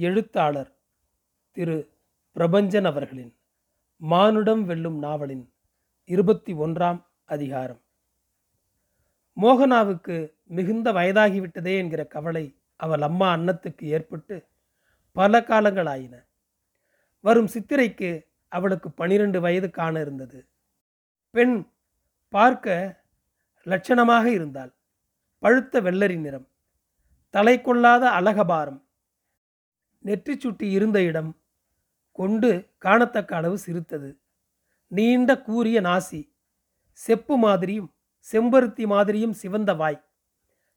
எழுத்தாளர் திரு பிரபஞ்சன் அவர்களின் மானுடம் வெல்லும் நாவலின் இருபத்தி ஒன்றாம் அதிகாரம். மோகனாவுக்கு மிகுந்த வயதாகிவிட்டதே என்கிற கவலை அவள் அம்மா அன்னத்துக்கு ஏற்பட்டு பல காலங்களாயின. வரும் சித்திரைக்கு அவளுக்கு பனிரெண்டு வயது காண இருந்தது. பெண் பார்க்க லட்சணமாக இருந்தாள். பழுத்த வெள்ளரி நிறம் தலை கொள்ளாத அழகபாரம் நெற்றி சுட்டி இருந்த இடம் கொண்டு காணத்தக்க அளவு சிரித்தது. நீண்ட கூரிய நாசி செப்பு மாதிரியும் செம்பருத்தி மாதிரியும் சிவந்த வாய்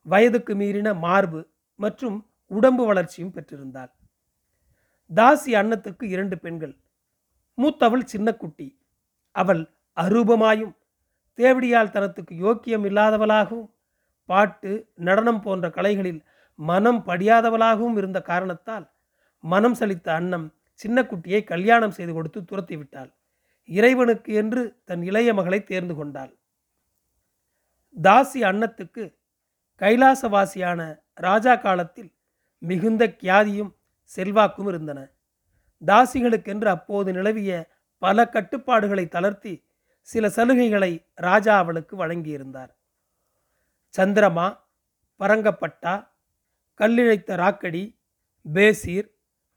வயதுக்கு மீறின மார்பு மற்றும் உடம்பு வளர்ச்சியும் பெற்றிருந்தாள். தாசி அன்னத்துக்கு இரண்டு பெண்கள் மூத்தவள் சின்ன குட்டி அவள் அரூபமாயும் தேவடியால் தனத்துக்கு யோக்கியம் இல்லாதவளாகவும் பாட்டு நடனம் போன்ற கலைகளில் மனம் படியாதவளாகவும் இருந்த காரணத்தால் மனம் சலித்த அன்னம் சின்ன குட்டியை கல்யாணம் செய்து கொடுத்து துரத்தி விட்டாள். இறைவனுக்கு என்று தன் இளைய மகளை தேர்ந்து கொண்டாள். தாசி அன்னத்துக்கு கைலாசவாசியான ராஜா காலத்தில் மிகுந்த கியாதியும் செல்வாக்கும் இருந்தன. தாசிகளுக்கென்று அப்போது நிலவிய பல கட்டுப்பாடுகளை தளர்த்தி சில சலுகைகளை ராஜா அவளுக்கு வழங்கியிருந்தார். சந்திரமா பரங்கப்பட்டா கல்லிழைத்த ராக்கடி பேசீர்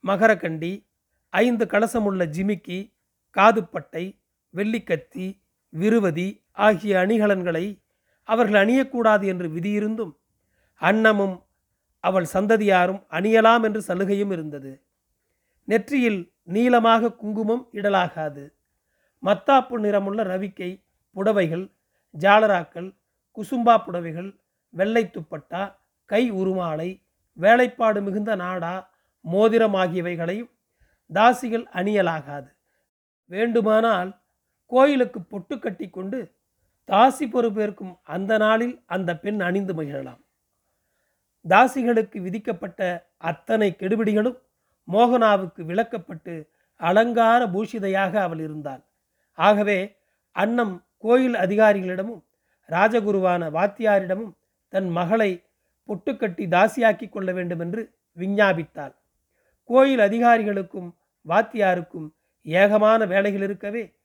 மகரகண்டி ஐந்து கலசமுள்ள ஜிமிக்கி காதுப்பட்டை வெள்ளிக்கத்தி விருவதி ஆகிய அணிகலன்களை அவர்கள் அணியக்கூடாது என்று விதியிருந்தும் அன்னமும் அவள் சந்ததியாரும் அணியலாம் என்று சலுகையும் இருந்தது. நெற்றியில் நீளமாக குங்குமம் இடலாகாது. மத்தாப்பு நிறமுள்ள ரவிக்கை புடவைகள் ஜாலராக்கள் குசும்பா புடவைகள் வெள்ளை துப்பட்டா கை உருமாலை வேலைப்பாடு மிகுந்த நாடா மோதிரம் ஆகியவைகளையும் தாசிகள் அணியலாகாது. வேண்டுமானால் கோயிலுக்கு பொட்டு கட்டி கொண்டு தாசி பொறுப்பேற்கும் அந்த நாளில் அந்த பெண் அணிந்து மகிழலாம். தாசிகளுக்கு விதிக்கப்பட்ட அத்தனை கெடுபிடிகளும் மோகனாவுக்கு விளக்கப்பட்டு அலங்கார பூஷிதையாக அவள் இருந்தாள். ஆகவே அன்னம் கோயில் அதிகாரிகளிடமும் ராஜகுருவான வாத்தியாரிடமும் தன் மகளை பொட்டுக்கட்டி தாசியாக்கி கொள்ள வேண்டும் என்று விஞ்ஞாபித்தாள். கோயில் அதிகாரிகளுக்கும் வாத்தியாருக்கும் ஏகமான வேலைகள் இருக்கவே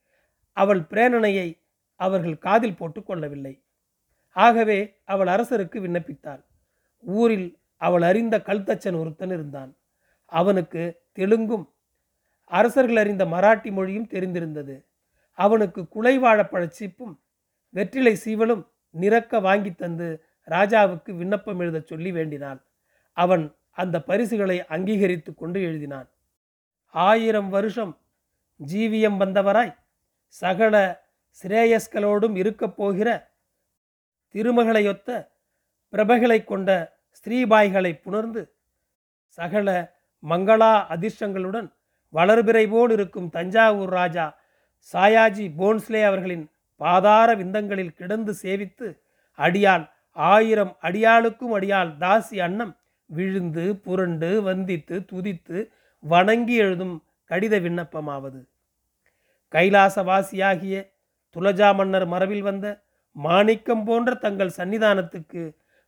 அவள் பிரேரணையை அவர்கள் காதில் போட்டு கொள்ளவில்லை. ஆகவே அவள் அரசருக்கு விண்ணப்பித்தாள். ஊரில் அவள் அறிந்த கல்தச்சன் ஒருத்தன் இருந்தான். அவனுக்கு தெலுங்கும் அரசர்கள் அறிந்த மராட்டி மொழியும் தெரிந்திருந்தது. அவனுக்கு குலைவாழ பழச்சிப்பும் வெற்றிலை சீவலும் நிறக்க வாங்கி தந்து ராஜாவுக்கு விண்ணப்பம் எழுதச் சொல்லி வேண்டினாள். அவன் அந்த பரிசுகளை அங்கீகரித்து கொண்டு எழுதினான். ஆயிரம் வருஷம் ஜீவியம் வந்தவராய் சகல சிரேயஸ்களோடும் இருக்கப் போகிற திருமகளையொத்த பிரபைகளை கொண்ட ஸ்ரீபாய்களை புணர்ந்து சகல மங்களா அதிர்ஷ்டங்களுடன் வளர்பிறை போல் இருக்கும் தஞ்சாவூர் ராஜா சாயாஜி போன்ஸ்லே அவர்களின் பாதார விந்தங்களில் கிடந்து சேவித்து அடியால் ஆயிரம் அடியாளுக்கும் அடியால் தாசி அன்னம் விழுந்து புரண்டு வந்தித்து துதித்து வணங்கி எழுதும் கடித விண்ணப்பமாவது. கைலாசவாசியாகிய துலஜா மன்னர் மரபில் வந்த மாணிக்கம் போன்ற தங்கள் சன்னிதானத்துக்கு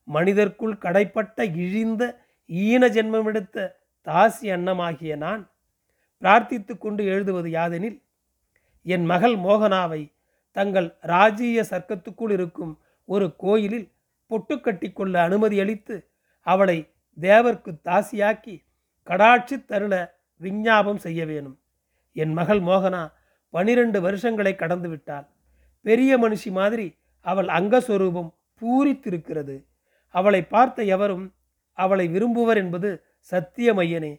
மனிதர்க்குள் கடைப்பட்ட இழிந்த ஈன ஜென்மமெடுத்த தாசி அன்னமாகிய நான் பிரார்த்தித்து கொண்டு எழுதுவது யாதெனில் என் மகள் மோகனாவை தங்கள் ராஜீய சர்க்கத்துக்குள் இருக்கும் ஒரு கோயிலில் பொட்டு கட்டிக்கொள்ள அனுமதி அளித்து அவளை தேவர்க்கு தாசியாக்கி கடாட்சி தருள விஞ்ஞாபம் செய்ய வேணும். என் மகள் மோகனா பனிரெண்டு வருஷங்களை கடந்து விட்டாள். பெரிய மனுஷி மாதிரி அவள் அங்கஸ்வரூபம் பூரித்திருக்கிறது. அவளை பார்த்த எவரும் அவளை விரும்புவர் என்பது சத்தியமையனே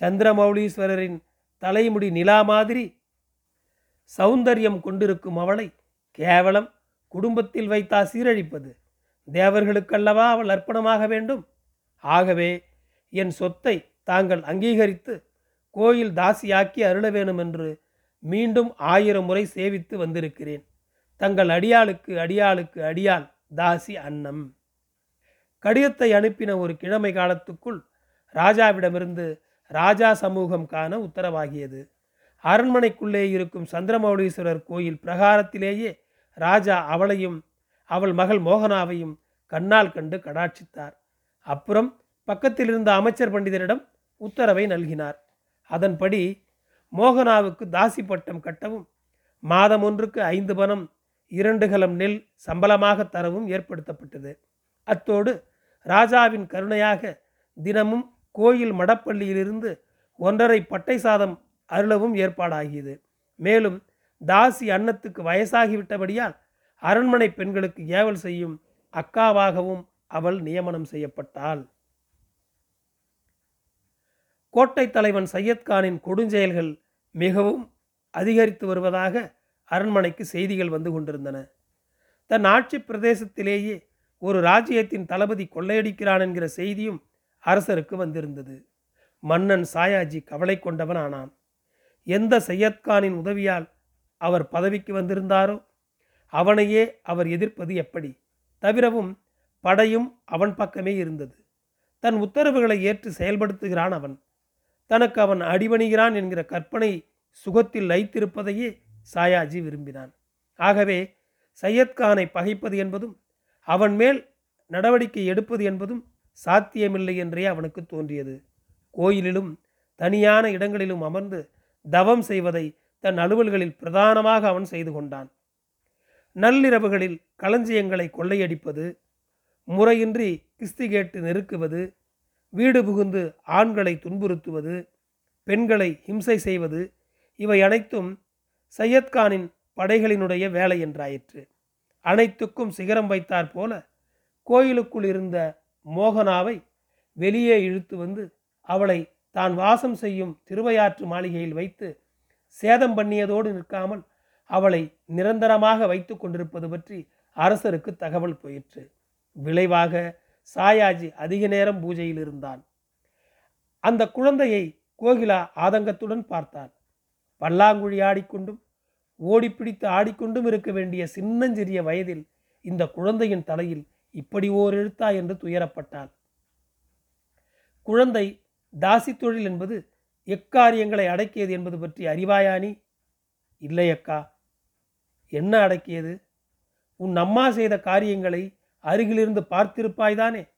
சந்திரமௌலீஸ்வரரின் தலைமுடி நிலா மாதிரி சௌந்தரியம் கொண்டிருக்கும் அவளை கேவலம் குடும்பத்தில் வைத்தா சீரழிப்பது. தேவர்களுக்கல்லவா அவள் அர்ப்பணமாக வேண்டும்? ஆகவே என் சொத்தை தாங்கள் அங்கீகரித்து கோயில் தாசியாக்கி அருள வேணும் என்று மீண்டும் ஆயிரம் முறை சேவித்து வந்திருக்கிறேன். தங்கள் அடியாளுக்கு அடியாளுக்கு அடியாள் தாசி அன்னம். கடிதத்தை அனுப்பின ஒரு கிழமை காலத்துக்குள் ராஜாவிடமிருந்து ராஜா சமூகம் காண உத்தரவாகியது. அரண்மனைக்குள்ளே இருக்கும் சந்திரமௌலீஸ்வரர் கோயில் பிரகாரத்திலேயே ராஜா அவளையும் அவள் மகள் மோகனாவையும் கண்ணால் கண்டு கடாட்சித்தார். அப்புறம் பக்கத்தில் இருந்த அமைச்சர் பண்டிதரிடம் உத்தரவை நல்கினார். அதன்படி மோகனாவுக்கு தாசி பட்டம் கட்டவும் மாதம் ஒன்றுக்கு ஐந்து பணம் இரண்டு கலம் நெல் சம்பளமாக தரவும் ஏற்படுத்தப்பட்டது. அத்தோடு ராஜாவின் கருணையாக தினமும் கோயில் மடப்பள்ளியிலிருந்து ஒன்றரை பட்டை சாதம் அருளவும் ஏற்பாடாகியது. மேலும் தாசி அன்னத்துக்கு வயசாகிவிட்டபடியால் அரண்மனை பெண்களுக்கு ஏவல் செய்யும் அக்காவாகவும் அவள் நியமனம் செய்யப்பட்டாள். கோட்டை தலைவன் சையத்கானின் கொடுஞ்செயல்கள் மிகவும் அதிகரித்து வருவதாக அரண்மனைக்கு செய்திகள் வந்து கொண்டிருந்தன. தன் ஆட்சி பிரதேசத்திலேயே ஒரு ராஜ்யத்தின் தளபதி கொள்ளையடிக்கிறான் என்கிற செய்தியும் அரசருக்கு வந்திருந்தது. மன்னன் சாயாஜி கவலை கொண்டவன் ஆனான் எந்த சையத்கானின் உதவியால் அவர் பதவிக்கு வந்திருந்தாரோ அவனையே அவர் எதிர்ப்பது எப்படி? தவிரவும் படையும் அவன் பக்கமே இருந்தது. தன் உத்தரவுகளை ஏற்று செயல்படுத்துகிறான் அவன். தனக்கு அவன் அடிபணிகிறான் என்கிற கற்பனை சுகத்தில் லைத்திருப்பதையே சாயாஜி விரும்பினான். ஆகவே சையத்கானை பகைப்பது என்பதும் அவன் மேல் நடவடிக்கை எடுப்பது என்பதும் சாத்தியமில்லை என்றே அவனுக்கு தோன்றியது. கோயிலிலும் தனியான இடங்களிலும் அமர்ந்து தவம் செய்வதை தன் அலுவல்களில் பிரதானமாக அவன் செய்து கொண்டான். நள்ளிரவுகளில் களஞ்சியங்களை கொள்ளையடிப்பது முறையின்றி கிஸ்தி கேட்டு நெருக்குவது வீடு புகுந்து ஆண்களை துன்புறுத்துவது பெண்களை ஹிம்சை செய்வது இவை அனைத்தும் சையத்கானின் படைகளினுடைய வேலை என்றாயிற்று. அனைத்துக்கும் சிகரம் வைத்தாற் போல கோயிலுக்குள் இருந்த மோகனாவை வெளியே இழுத்து வந்து அவளை தான் வாசம் செய்யும் திருவையாற்று மாளிகையில் வைத்து சேதம் பண்ணியதோடு நிற்காமல் அவளை நிரந்தரமாக வைத்து கொண்டிருப்பது பற்றி அரசருக்கு தகவல் போயிற்று. விளைவாக சாயாஜி அதிக நேரம் பூஜையில் இருந்தான். அந்த குழந்தையை கோகிலா ஆதங்கத்துடன் பார்த்தாள் பல்லாங்குழி ஆடிக்கொண்டும் ஓடிப்பிடித்து ஆடிக்கொண்டும் இருக்க வேண்டிய சின்னஞ்சிறிய வயதில் இந்த குழந்தையின் தலையில் இப்படி ஓர் எழுத்தா என்று துயரப்பட்டாள். குழந்தை தாசி தொழில் என்பது எக்காரியங்களை அடக்கியது என்பது பற்றி அறிவாயானி இல்லை அக்கா. என்ன அடக்கியது? உன் அம்மா செய்த காரியங்களை அருகிலிருந்து பார்த்திருப்பாய்தானே?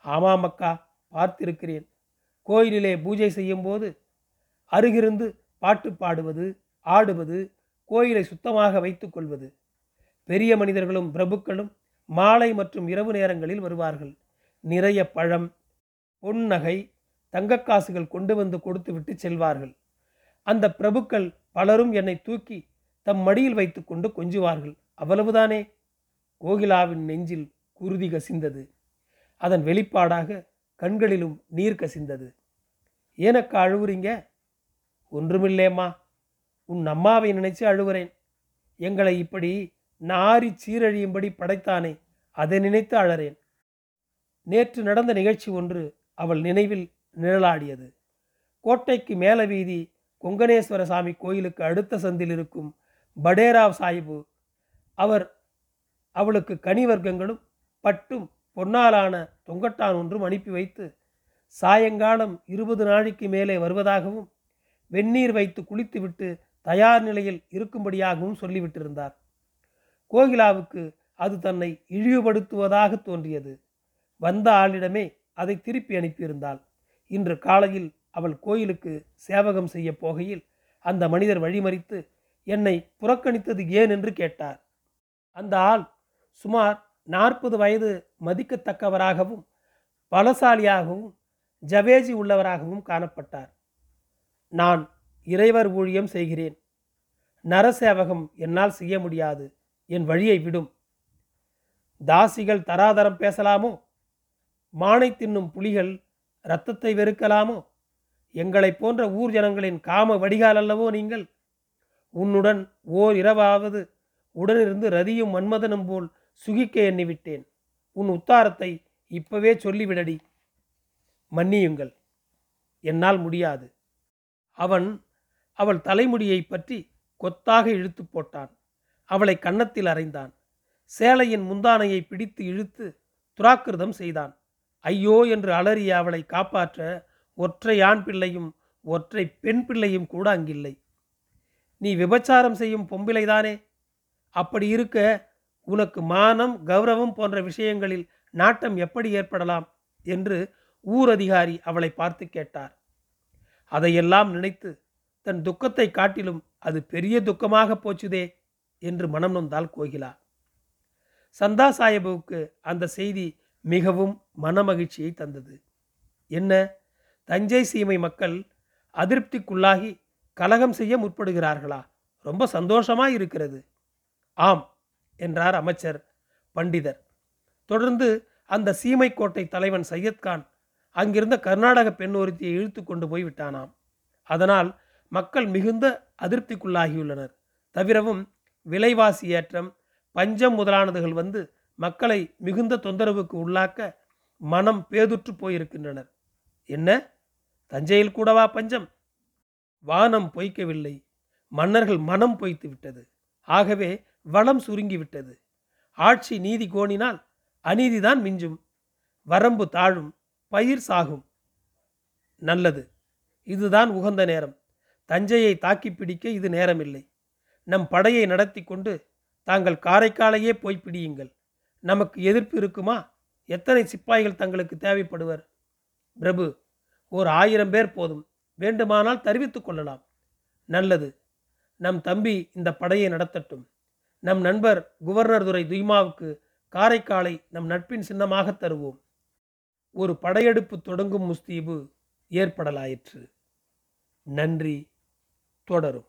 ஆமாம் அக்கா பார்த்திருக்கிறேன். கோயிலிலே பூஜை செய்யும்போது அருகிருந்து பாட்டு பாடுவது ஆடுவது கோயிலை சுத்தமாக வைத்துக் கொள்வது. பெரிய மனிதர்களும் பிரபுக்களும் மாலை மற்றும் இரவு நேரங்களில் வருவார்கள். நிறைய பழம் பொன்னகை தங்கக்காசுகள் கொண்டு வந்து கொடுத்துவிட்டு செல்வார்கள். அந்த பிரபுக்கள் பலரும் என்னை தூக்கி தம் மடியில் வைத்துக்கொண்டு கொஞ்சுவார்கள். அவ்வளவுதானே? கோகிலாவின் நெஞ்சில் குருதி கசிந்தது. அதன் வெளிப்பாடாக கண்களிலும் நீர் கசிந்தது. ஏனக்கா அழுவுறீங்க? ஒன்றுமில்லேம்மா. உன் அம்மாவை நினைச்சு அழுவுறேன். எங்களை இப்படி நாரி சீரழியும்படி படைத்தானே அதை நினைத்து அழறேன். நேற்று நடந்த நிகழ்ச்சி ஒன்று அவள் நினைவில் நிழலாடியது. கோட்டைக்கு மேல வீதி கொங்கணேஸ்வர சாமி கோயிலுக்கு அடுத்த சந்தில் இருக்கும் படேராவ் சாஹிபு. அவர் அவளுக்கு கனிவர்க்கங்களும் பட்டும் பொன்னாலான தொங்கட்டான் ஒன்றும் அனுப்பி வைத்து சாயங்காலம் இருபது நாளைக்கு மேலே வருவதாகவும் வெந்நீர் வைத்து குளித்துவிட்டு தயார் நிலையில் இருக்கும்படியாகவும் சொல்லிவிட்டிருந்தார். கோகிலாவுக்கு அது தன்னை இழிவுபடுத்துவதாக தோன்றியது. வந்த ஆளிடமே அதை திருப்பி அனுப்பியிருந்தாள். இன்று காலையில் அவள் கோயிலுக்கு சேவகம் செய்ய போகையில் அந்த மனிதர் வழிமறித்து என்னை புறக்கணித்தது ஏன்? என்று கேட்டார். அந்த ஆள் சுமார் நாற்பது வயது மதிக்கத்தக்கவராகவும் பலசாலியாகவும் ஜவேஜி உள்ளவராகவும் காணப்பட்டார். நான் இறைவர் ஊழியம் செய்கிறேன். நரசேவகம் என்னால் செய்ய முடியாது. என் வழியை விடும். தாசிகள் தராதரம் பேசலாமோ? மானை தின்னும் புலிகள் இரத்தத்தை வெறுக்கலாமோ? எங்களைப் போன்ற ஊர் ஜனங்களின் காம வடிகால் அல்லவோ நீங்கள்? உன்னுடன் ஓர் இரவாவது உடனிருந்து ரதியும் மன்மதனும் போல் சுகிக்க எண்ணிவிட்டேன். உன் உத்தாரத்தை இப்பவே சொல்லிவிடடி. மன்னியுங்கள். என்னால் முடியாது. அவன் அவள் தலைமுடியை பற்றி கொத்தாக இழுத்து போட்டான். அவளை கன்னத்தில் அறைந்தான். சேலையின் முந்தானையை பிடித்து இழுத்து துராக்கிருதம் செய்தான். ஐயோ என்று அலறிய அவளை காப்பாற்ற ஒற்றை ஆண் பிள்ளையும் ஒற்றை பெண் பிள்ளையும் கூட அங்கில்லை. நீ விபச்சாரம் செய்யும் பொம்பிளைதானே அப்படி இருக்க உனக்கு மானம் கௌரவம் போன்ற விஷயங்களில் நாட்டம் எப்படி ஏற்படலாம் என்று ஊர் அதிகாரி அவளை பார்த்து கேட்டார். அதையெல்லாம் நினைத்து தன் துக்கத்தை காட்டிலும் அது பெரிய துக்கமாக போச்சுதே என்று மனம் நொந்தாள் கோகிலா சந்தா சாஹிபுக்கு அந்த செய்தி மிகவும் மனமகிழ்ச்சியை தந்தது. என்ன? தஞ்சை சீமை மக்கள் அதிருப்திக்குள்ளாகி கலகம் செய்ய முற்படுகிறார்களா? ரொம்ப சந்தோஷமாக இருக்கிறது. ஆம் என்றார் அமைச்சர் பண்டிதர். தொடர்ந்து அந்த சீமை கோட்டை தலைவன் சையத்கான் அங்கிருந்த கர்நாடக பெண் ஒருத்தியை இழுத்து கொண்டு போய் விட்டானாம். அதனால் மக்கள் மிகுந்த அதிருப்திக்குள்ளாகியுள்ளனர். தவிரவும் விலைவாசி ஏற்றம் பஞ்சம் முதலானதுகள் வந்து மக்களை மிகுந்த தொந்தரவுக்கு உள்ளாக்க மனம் பேதுற்று போயிருக்கின்றனர். என்ன? தஞ்சையில் கூடவா பஞ்சம்? வானம் பொய்க்கவில்லை. மன்னர்கள் மனம் பொய்த்து விட்டது. ஆகவே வளம் சுருங்கிவிட்டது. ஆட்சி நீதி கோணினால் அநீதிதான் மிஞ்சும். வரம்பு தாழும் பயிர் சாகும். நல்லது இதுதான் உகந்த நேரம். தஞ்சையை தாக்கி பிடிக்க இது நேரமில்லை. நம் படையை நடத்தி கொண்டு தாங்கள் காரைக்காலையே போய் பிடியுங்கள். நமக்கு எதிர்ப்பு இருக்குமா? எத்தனை சிப்பாய்கள் தங்களுக்கு தேவைப்படுவர்? பிரபு ஓர் ஆயிரம் பேர் போதும். வேண்டுமானால் தெரிவித்துக் கொள்ளலாம். நல்லது நம் தம்பி இந்த படையை நடத்தட்டும். நம் நண்பர் குவர்னர் துரை துய்மாவுக்கு காரைக்காலை நம் நட்பின் சின்னமாக தருவோம். ஒரு படையெடுப்பு தொடங்கும் முஸ்தீபு ஏற்படலாயிற்று. நன்றி. தொடரும்.